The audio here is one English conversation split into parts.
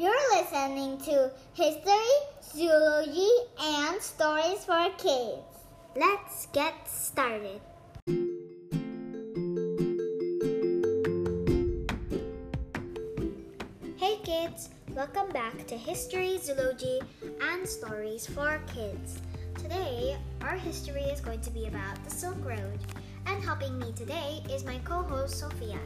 You're listening to History, Zoology, and Stories for Kids. Let's get started. Hey kids, welcome back to History, Zoology, and Stories for Kids. Today, our history is going to be about the Silk Road, and helping me today is my co host Sophia.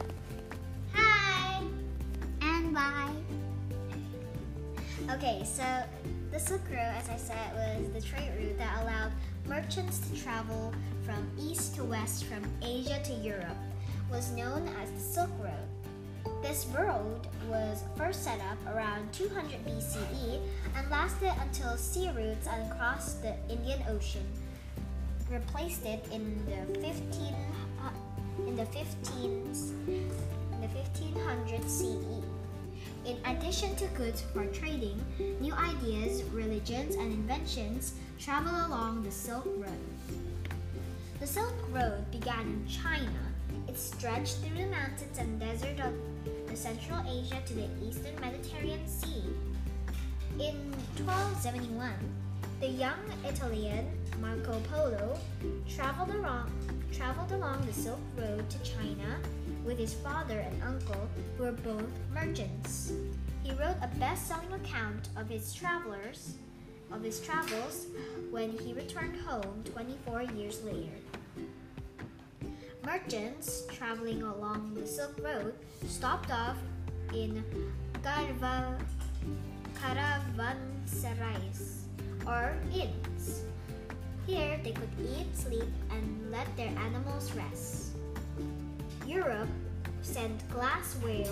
Okay, so the Silk Road, as I said, was the trade route that allowed merchants to travel from east to west from Asia to Europe, was known as the Silk Road. This road was first set up around 200 BCE and lasted until sea routes across the Indian Ocean replaced it in the 15 uh, in the 15s in the 1500s CE. In addition to goods for trading, new ideas, religions, and inventions travel along the Silk Road. The Silk Road began in China. It stretched through the mountains and desert of the Central Asia to the eastern Mediterranean Sea. In 1271, the young Italian Marco Polo traveled along, traveled along the Silk Road to China with his father and uncle, who were both merchants. He wrote a best-selling account of his travelers, of his travels, when he returned home 24 years later. Merchants traveling along the Silk Road stopped off in Carva, caravanserais, or inns. Here they could eat, sleep, and let their animals rest. Europe sent glassware,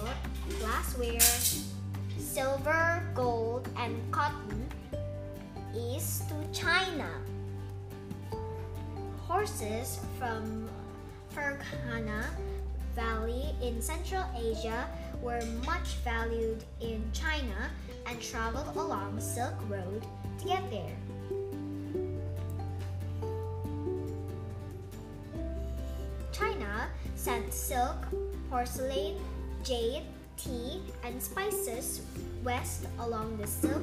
glassware, silver, gold, and cotton east to China. Horses from Ferghana Valley in Central Asia were much valued in China and traveled along Silk Road to get there. Sent silk, porcelain, jade, tea, and spices west along the silk.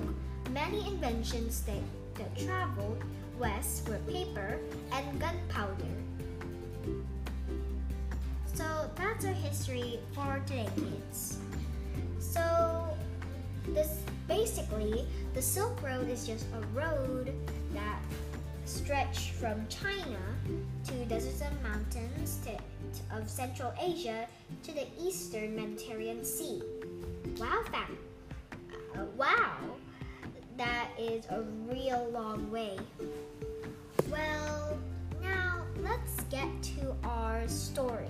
Many inventions that, that traveled west were paper and gunpowder. So that's our history for today, kids. So this basically the Silk Road is just a road that stretched from China to deserts and mountains to, of Central Asia to the eastern Mediterranean Sea. Wow, fam! Uh, wow, that is a real long way. Well, now let's get to our story.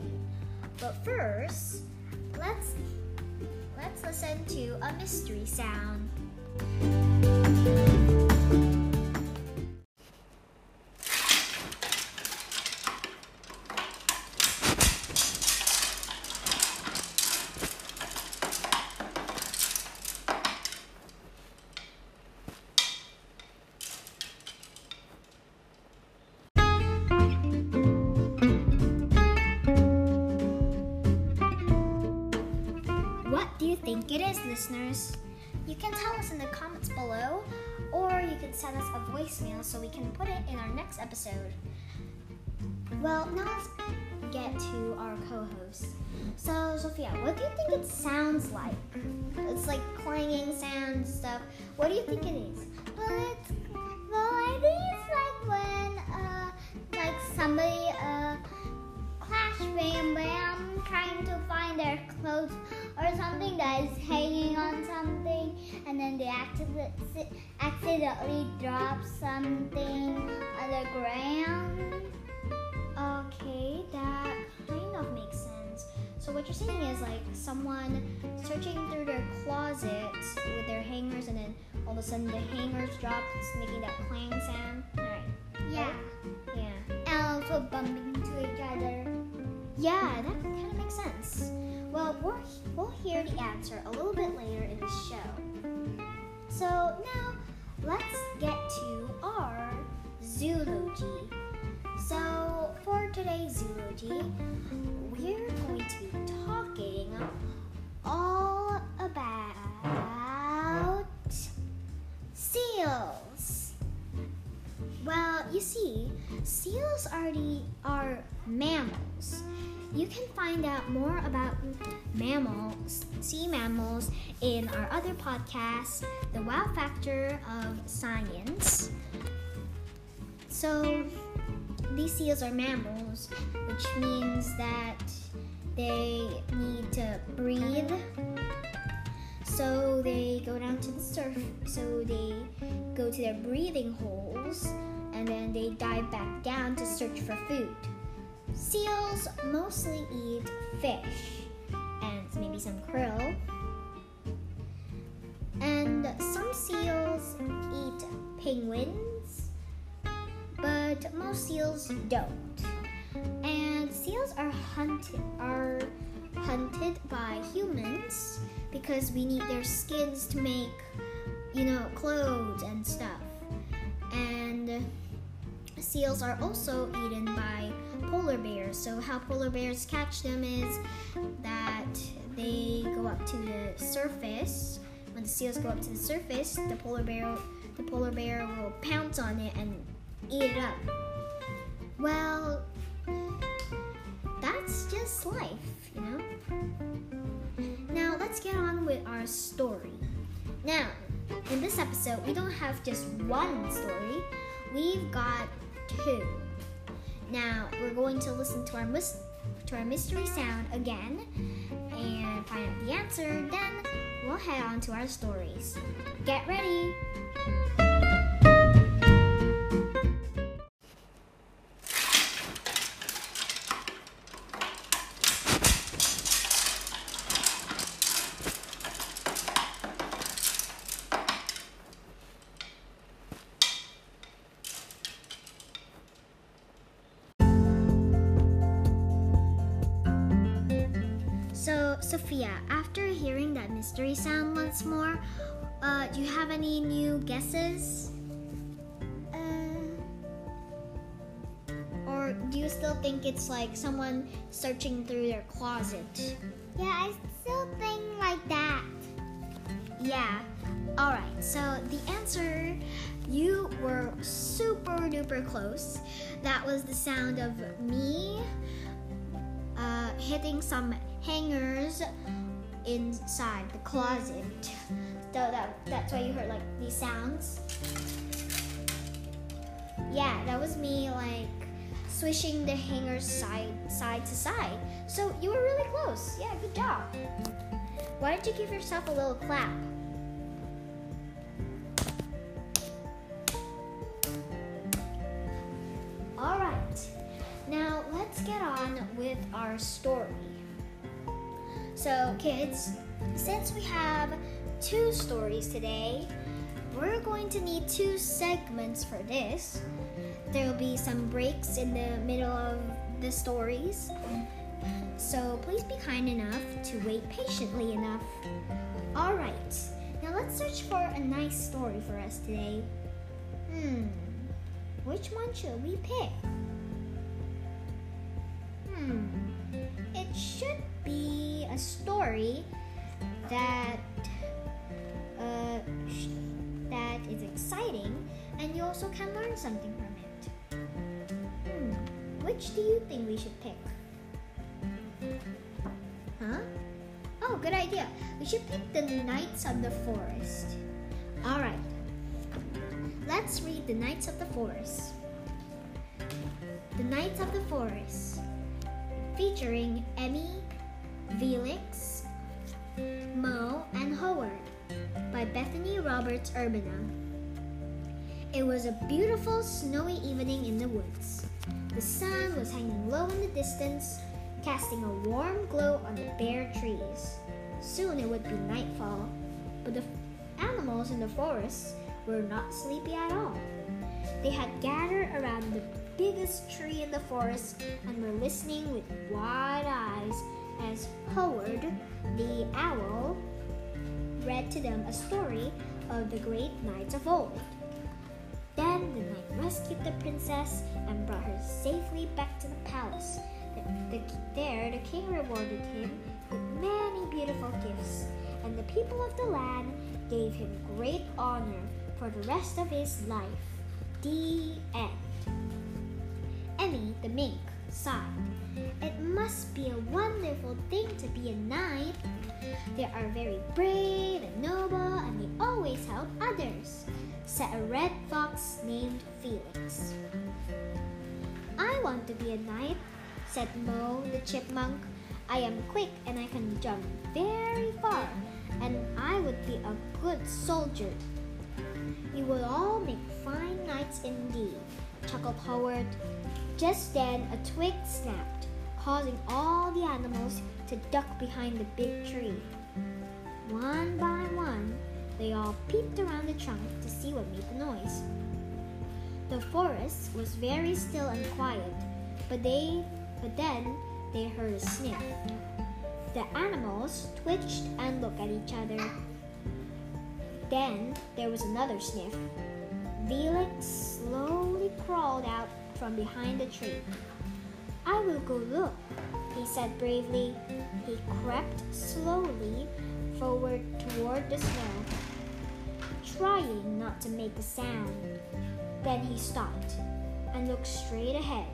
But first, let's let's listen to a mystery sound. It is, listeners? You can tell us in the comments below, or you can send us a voicemail so we can put it in our next episode. Well, now let's get to our co host. So, Sophia, what do you think it sounds like? It's like clanging sounds stuff. What do you think it is? Well, it's, accidentally, drop something on the ground. Okay, that kind of makes sense. So what you're saying is like someone searching through their closet with their hangers, and then all of a sudden the hangers drop, making that clang sound. All right. Yeah. Yeah. And also bumping into each other. Yeah, that kind of makes sense. Well, we'll hear the answer a little bit later in the show. So now let's get to our zoology. So for today's zoology, we're going to be talking all about seals. Well, you see, seals already are mammals you can find out more about mammals, sea mammals, in our other podcast, The Wow Factor of Science. So, these seals are mammals, which means that they need to breathe. So they go down to the surf. So they go to their breathing holes and then they dive back down to search for food. Seals mostly eat fish and maybe some krill. And some seals eat penguins, but most seals don't. And seals are hunted are hunted by humans because we need their skins to make, you know, clothes and stuff. And seals are also eaten by polar bears. So how polar bears catch them is that they go up to the surface. When the seals go up to the surface, the polar bear the polar bear will pounce on it and eat it up. Well, that's just life, you know? Now, let's get on with our story. Now, in this episode, we don't have just one story, we've got two. Now, we're going to listen to our, mis- to our mystery sound again and find out the answer, then we'll head on to our stories. Get ready! So, Sophia, after hearing that mystery sound once more, uh, do you have any new guesses? Uh, Or do you still think it's like someone searching through their closet? yeah, I still think like that. Yeah. Alright, so the answer, you were super duper close. That was the sound of me uh, hitting some hangers inside the closet. So that, that's why you heard like these sounds. Yeah, that was me like swishing the hangers side side to side. So you were really close. Yeah, good job. Why don't you give yourself a little clap? All right. Now let's get on with our story. So, kids, since we have two stories today, we're going to need two segments for this. There'll be some breaks in the middle of the stories. So please be kind enough to wait patiently enough. All right, now let's search for a nice story for us today. Hmm, which one should we pick? Story that uh, that is exciting, and you also can learn something from it. Hmm, which do you think we should pick? Huh? Oh, good idea. We should pick the Knights of the Forest. All right. Let's read the Knights of the Forest. The Knights of the Forest, featuring Emmy, Felix, Mo, and Howard, by Bethany Roberts Urbana. It was a beautiful snowy evening in the woods. The sun was hanging low in the distance, casting a warm glow on the bare trees. Soon it would be nightfall, but the animals in the forest were not sleepy at all. They had gathered around the biggest tree in the forest and were listening with wide eyes as Howard, the owl, read to them a story of the great knights of old. Then the knight rescued the princess and brought her safely back to the palace. The- the- there, the king rewarded him with many beautiful gifts, and the people of the land gave him great honor for the rest of his life. The end. Emmy the mink sighed. It must be a wonderful thing to be a knight. They are very brave and noble and they always help others, said a red fox named Felix. I want to be a knight, said Mo the chipmunk. I am quick and I can jump very far, and I would be a good soldier. You will all make fine knights indeed, chuckled Howard. Just then a twig snapped, causing all the animals to duck behind the big tree. One by one, they all peeped around the trunk to see what made the noise. The forest was very still and quiet, but they but then they heard a sniff. The animals twitched and looked at each other. Then there was another sniff. Felix slowly crawled out from behind the tree. Will go look, he said bravely. He crept slowly forward toward the snow, trying not to make a sound. Then he stopped and looked straight ahead.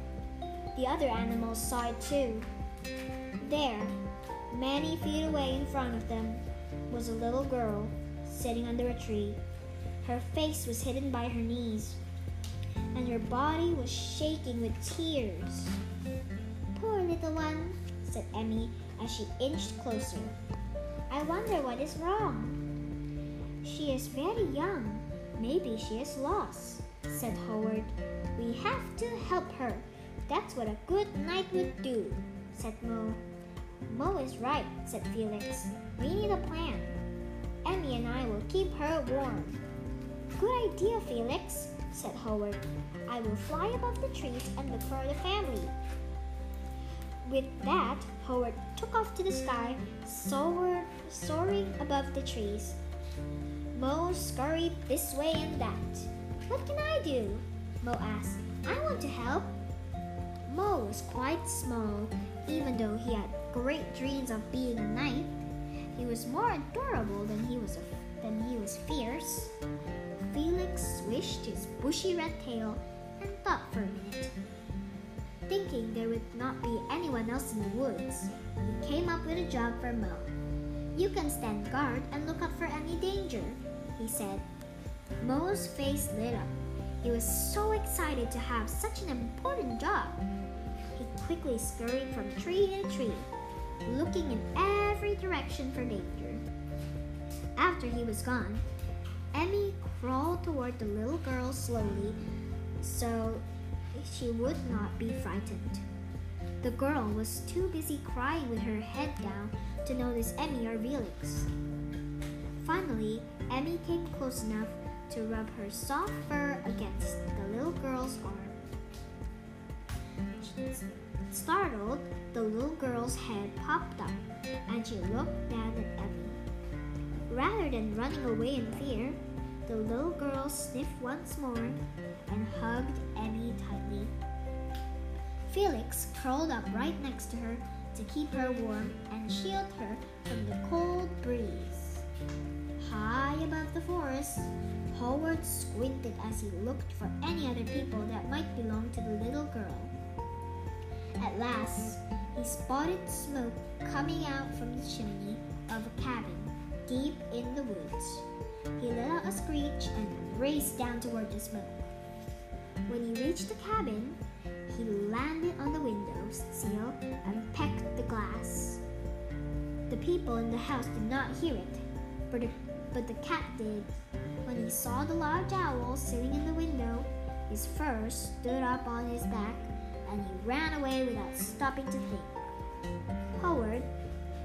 The other animals saw it too. There, many feet away in front of them, was a little girl sitting under a tree. Her face was hidden by her knees and her body was shaking with tears. Poor little one, said Emmy as she inched closer. I wonder what is wrong. She is very young. Maybe she is lost, said Howard. We have to help her. That's what a good knight would do, said Mo. Mo is right, said Felix. We need a plan. Emmy and I will keep her warm. Good idea, Felix, said Howard. I will fly above the trees and look for the family. With that, Howard took off to the sky, soared, soaring above the trees. Mo scurried this way and that. What can I do? Mo asked. I want to help. Mo was quite small, even though he had great dreams of being a knight. He was more adorable than he was than he bushy red tail and thought for a minute. Thinking there would not be anyone else in the woods, he came up with a job for Mo. You can stand guard and look out for any danger, he said. Mo's face lit up. He was so excited to have such an important job. He quickly scurried from tree to tree, looking in every direction for danger. After he was gone, Emmy crawled toward the little girl slowly so she would not be frightened. The girl was too busy crying with her head down to notice Emmy or Felix. Finally, Emmy came close enough to rub her soft fur against the little girl's arm. Startled, the little girl's head popped up and she looked down at Emmy. Rather than running away in fear, the little girl sniffed once more and hugged Emmy tightly. Felix curled up right next to her to keep her warm and shield her from the cold breeze. High above the forest, Howard squinted as he looked for any other people that might belong to the little girl. At last, he spotted smoke coming out from the chimney of a cabin deep in the woods. He let out a screech and raced down toward the smoke. When he reached the cabin, he landed on the window sill and pecked the glass. The people in the house did not hear it, but the, but the cat did. When he saw the large owl sitting in the window, his fur stood up on his back and he ran away without stopping to think. Howard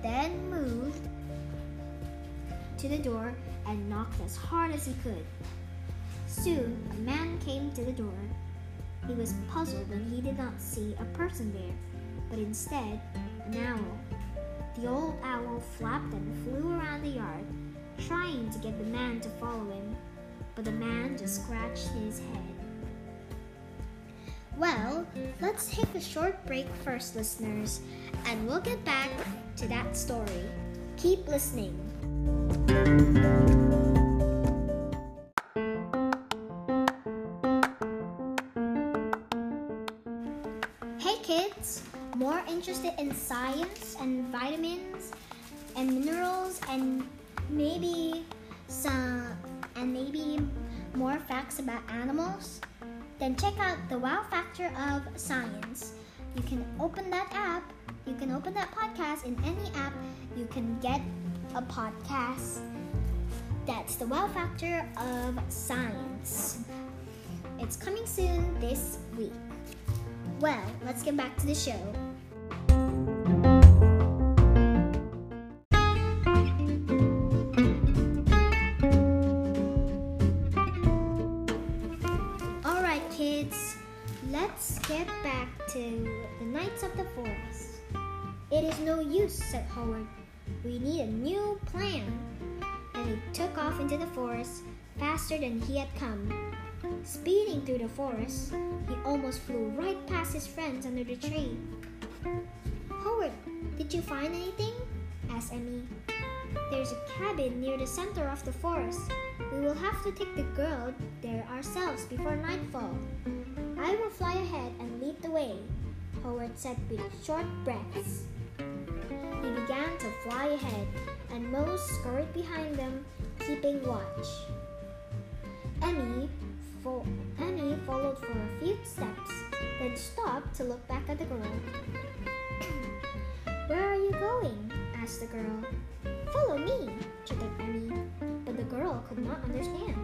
then moved to the door and knocked as hard as he could. Soon a man came to the door. He was puzzled when he did not see a person there, but instead an owl. The old owl flapped and flew around the yard, trying to get the man to follow him, but the man just scratched his head. Well, let's take a short break first, listeners, and we'll get back to that story. Keep listening. Interested in science and vitamins and minerals and maybe some and maybe more facts about animals, then check out the Wow Factor of Science. You can open that app, you can open that podcast in any app. You can get a podcast. That's the Wow Factor of Science. It's coming soon this week. Well, let's get back to the show. Alright, kids, let's get back to the Knights of the Forest. It is no use, said Howard. We need a new plan. And he took off into the forest faster than he had come. Speeding through the forest, he almost flew right past his friends under the tree. Howard, did you find anything? asked Emmy. There's a cabin near the center of the forest. We will have to take the girl there ourselves before nightfall. I will fly ahead and lead the way, Howard said with short breaths. Began to fly ahead, and Mo scurried behind them, keeping watch. Emmy, fo- Emmy followed for a few steps, then stopped to look back at the girl. Where are you going? asked the girl. Follow me, chittered Emmy, but the girl could not understand.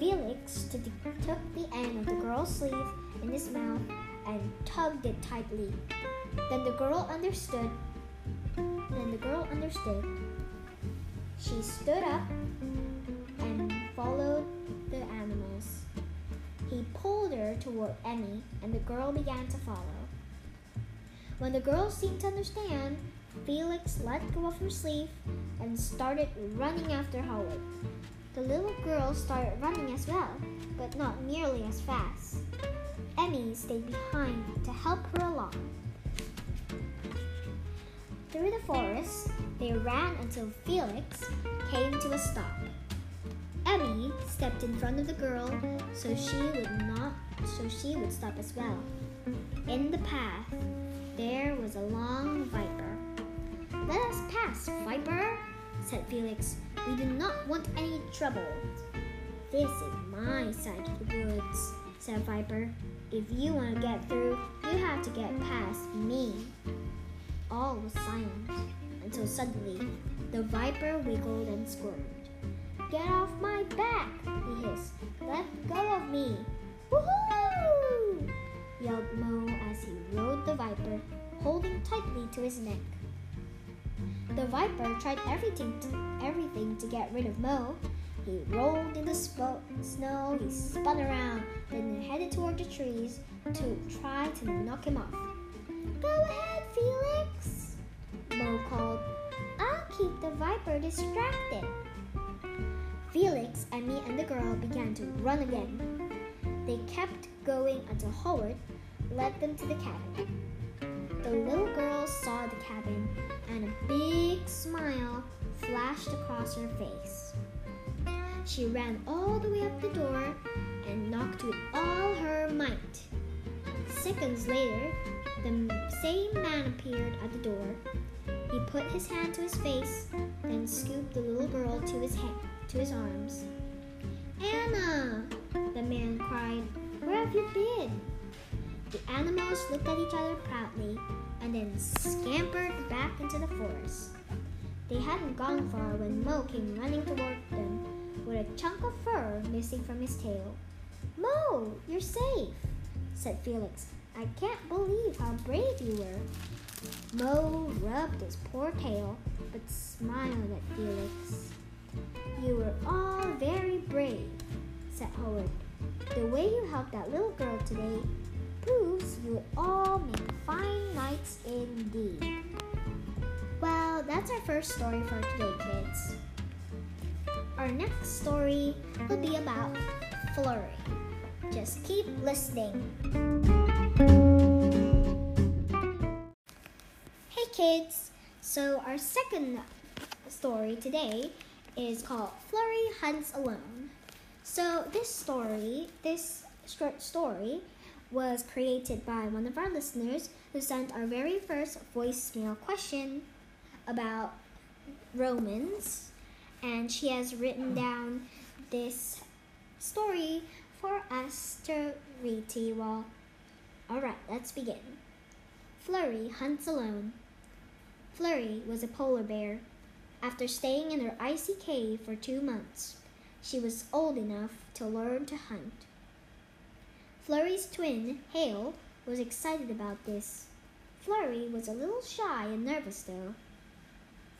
Felix t- took the end of the girl's sleeve in his mouth and tugged it tightly. Then the girl understood. Then the girl understood. She stood up and followed the animals. He pulled her toward Emmy, and the girl began to follow. When the girl seemed to understand, Felix let go of her sleeve and started running after Howard. The little girl started running as well, but not nearly as fast. Emmy stayed behind to help her along. Through the forest, they ran until Felix came to a stop. Emmy stepped in front of the girl so she would not so she would stop as well. In the path, there was a long viper. Let us pass, viper, said Felix. We do not want any trouble. This is my side of the woods, said Viper. If you want to get through, was silent until suddenly the viper wiggled and squirmed. Get off my back, he hissed. Let go of me. Woohoo! yelled Mo as he rode the viper, holding tightly to his neck. The viper tried everything to, everything to get rid of Mo. He rolled in the snow, he spun around, then headed toward the trees to try to knock him off. Go ahead, Felix, Mo called. I'll keep the viper distracted. Felix, Emmy, and the girl began to run again. They kept going until Howard led them to the cabin. The little girl saw the cabin, and a big smile flashed across her face. She ran all the way up the door and knocked with all her might. Seconds later, the same man appeared at the door. He put his hand to his face, then scooped the little girl to his ha- to his arms. Anna, the man cried, where have you been? The animals looked at each other proudly and then scampered back into the forest. They hadn't gone far when Mo came running toward them with a chunk of fur missing from his tail. Mo, you're safe, said Felix. I can't believe how brave you were. Mo rubbed his poor tail but smiled at Felix. You were all very brave, said Howard. The way you helped that little girl today proves you all make fine knights indeed. Well, that's our first story for today, kids. Our next story will be about Flurry. Just keep listening. Kids! So, our second story today is called Flurry Hunts Alone. So, this story, this short story, was created by one of our listeners who sent our very first voicemail question about Romans. And she has written down this story for us to read to you all. Alright, let's begin. Flurry hunts alone. Flurry was a polar bear. After staying in her icy cave for two months, she was old enough to learn to hunt. Flurry's twin, Hale, was excited about this. Flurry was a little shy and nervous though.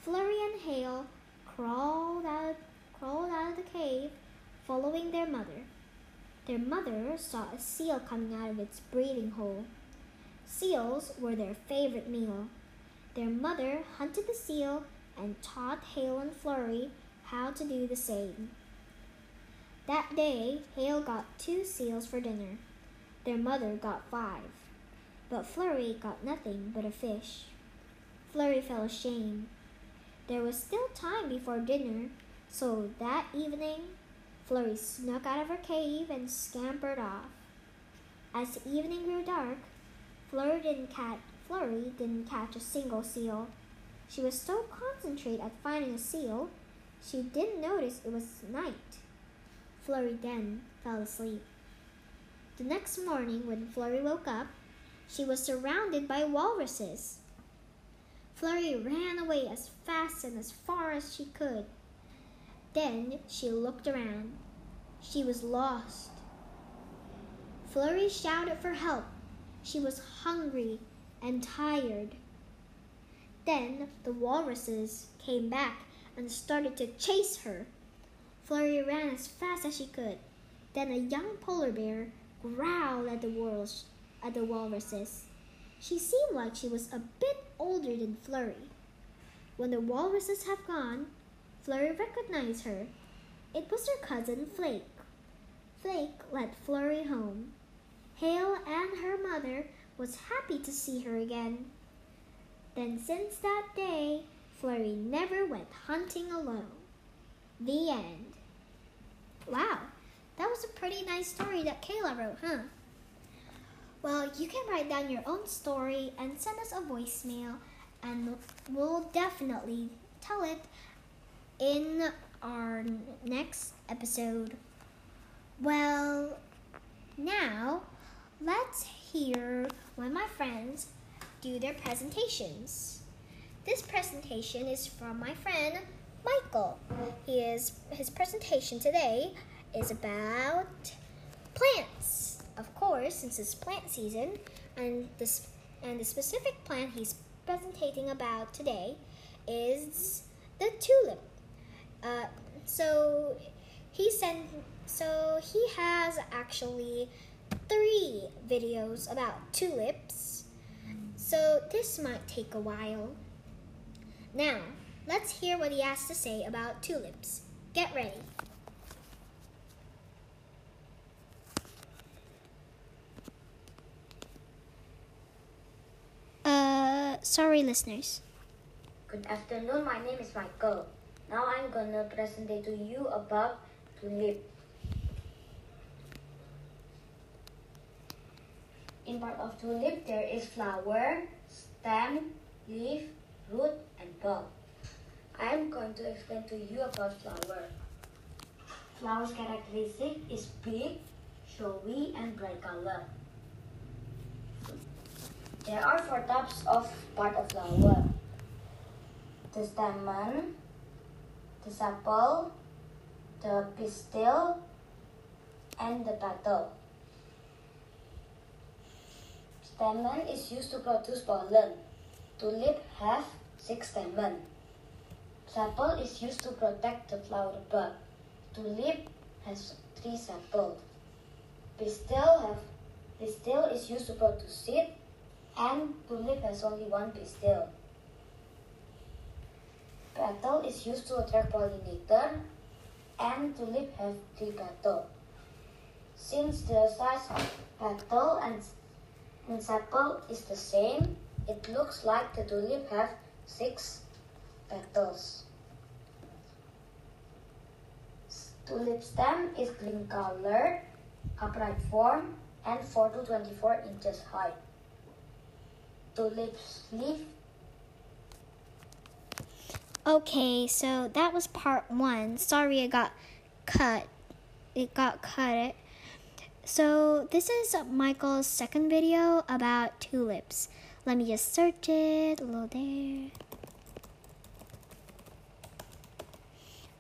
Flurry and Hale crawled out, crawled out of the cave, following their mother. Their mother saw a seal coming out of its breathing hole. Seals were their favorite meal. Their mother hunted the seal and taught Hale and Flurry how to do the same. That day, Hale got two seals for dinner. Their mother got five but Flurry got nothing but a fish. Flurry felt ashamed. There was still time before dinner, so that evening, Flurry snuck out of her cave and scampered off. As the evening grew dark, Flurry didn't catch Flurry didn't catch a single seal. She was so concentrated at finding a seal, she didn't notice it was night. Flurry then fell asleep. The next morning, when Flurry woke up, she was surrounded by walruses. Flurry ran away as fast and as far as she could. Then she looked around. She was lost. Flurry shouted for help. She was hungry and tired. Then the walruses came back and started to chase her. Flurry ran as fast as she could. Then a young polar bear growled at the walrus at the walruses. She seemed like she was a bit older than Flurry. When the walruses had gone, Flurry recognized her. It was her cousin Flake. Flake led Flurry home. Mother was happy to see her again. Then since that day, Flurry never went hunting alone. The end. Wow, that was a pretty nice story that Kayla wrote, huh? Well, you can write down your own story and send us a voicemail, and we'll definitely tell it in our next episode. Well, now let's hear one of my friends do their presentations. This presentation is from my friend Michael. He is his presentation today is about plants of course, since it's plant season, and this and the specific plant he's presenting about today is the tulip. Uh, so he sent. So he has actually three videos about tulips. So this might take a while. Now, let's hear what he has to say about tulips. Get ready. Uh, sorry, listeners. Good afternoon. My name is Michael. Now I'm gonna present to you about tulip. In part of tulip, there is flower, stem, leaf, root, and bulb. I am going to explain to you about flower. Flower's characteristic is big, showy, and bright color. There are four types of part of flower. The stamen, the sepal, the pistil, and the petal. Stamen is used to produce pollen. Tulip have six stamen. Sepal is used to protect the flower bud. Tulip has three sepals. Pistil have pistil is used to produce seed and tulip has only one pistil. Petal is used to attract pollinator and tulip have three petals. Since the size of petal and, sepal is the same, it looks like the tulip have six petals. Tulip stem is green color, upright form, and 4 to 24 inches high. Tulips leaf. Okay, so that was part one. Sorry, it got cut. It got cut. So this is Michael's second video about tulips. Let me just search it. a little there.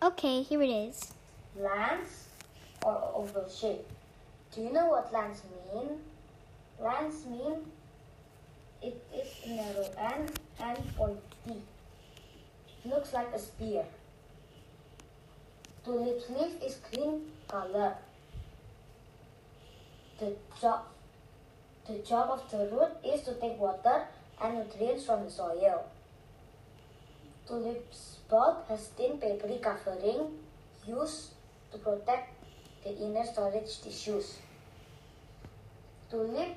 Okay, here it is. Lance or oval shape. Do you know what lance mean? Lance mean it is narrow end and pointy. It looks like a spear. Tulip leaf is green color. The job, the job of the root is to take water and nutrients from the soil. Tulip's bulb has thin papery covering used to protect the inner storage tissues. Tulip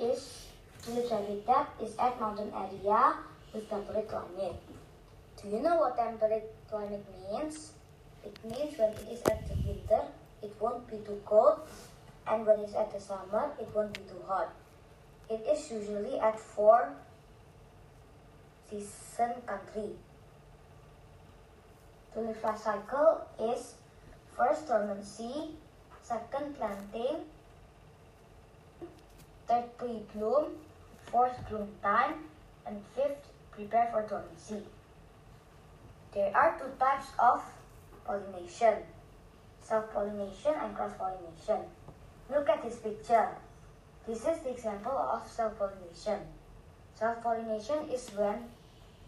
is tulip's habitat is at mountain area with temperate climate. Do you know what temperate climate means? It means when it is at the winter, it won't be too cold, and when it's at the summer, it won't be too hot. It is usually at 4 season country. Tulip cycle is first dormancy, second planting, third pre-bloom, fourth bloom time, and fifth prepare for dormancy. There are two types of pollination, self-pollination and cross-pollination. Look at this picture. This is the example of self-pollination. Self-pollination is when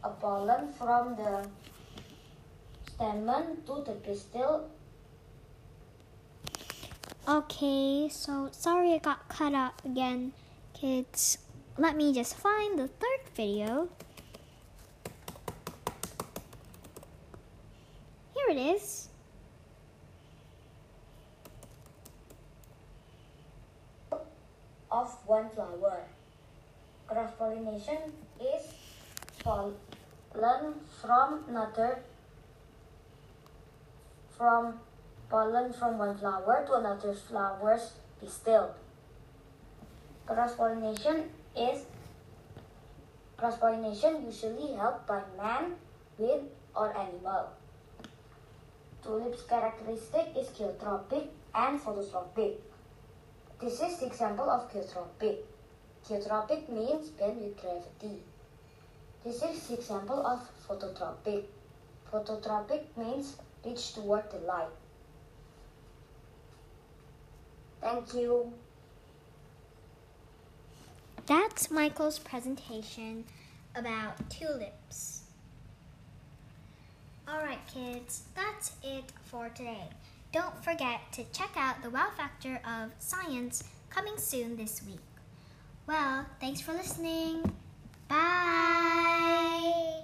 a pollen from the stamen to the pistil. Okay, so sorry I got cut out again, kids. Let me just find the third video. Here it is. Of one flower. Cross pollination is pollen from another from pollen from one flower to another flower's pistil. Cross pollination is cross pollination usually helped by man, with or animal. Tulip's characteristic is geotropic and phototropic. This is the example of geotropic. Geotropic means bend with gravity. This is the example of phototropic. Phototropic means reach toward the light. Thank you. That's Michael's presentation about tulips. Alright, kids, that's it for today. Don't forget to check out the wow factor of science coming soon this week. Well, thanks for listening. Bye.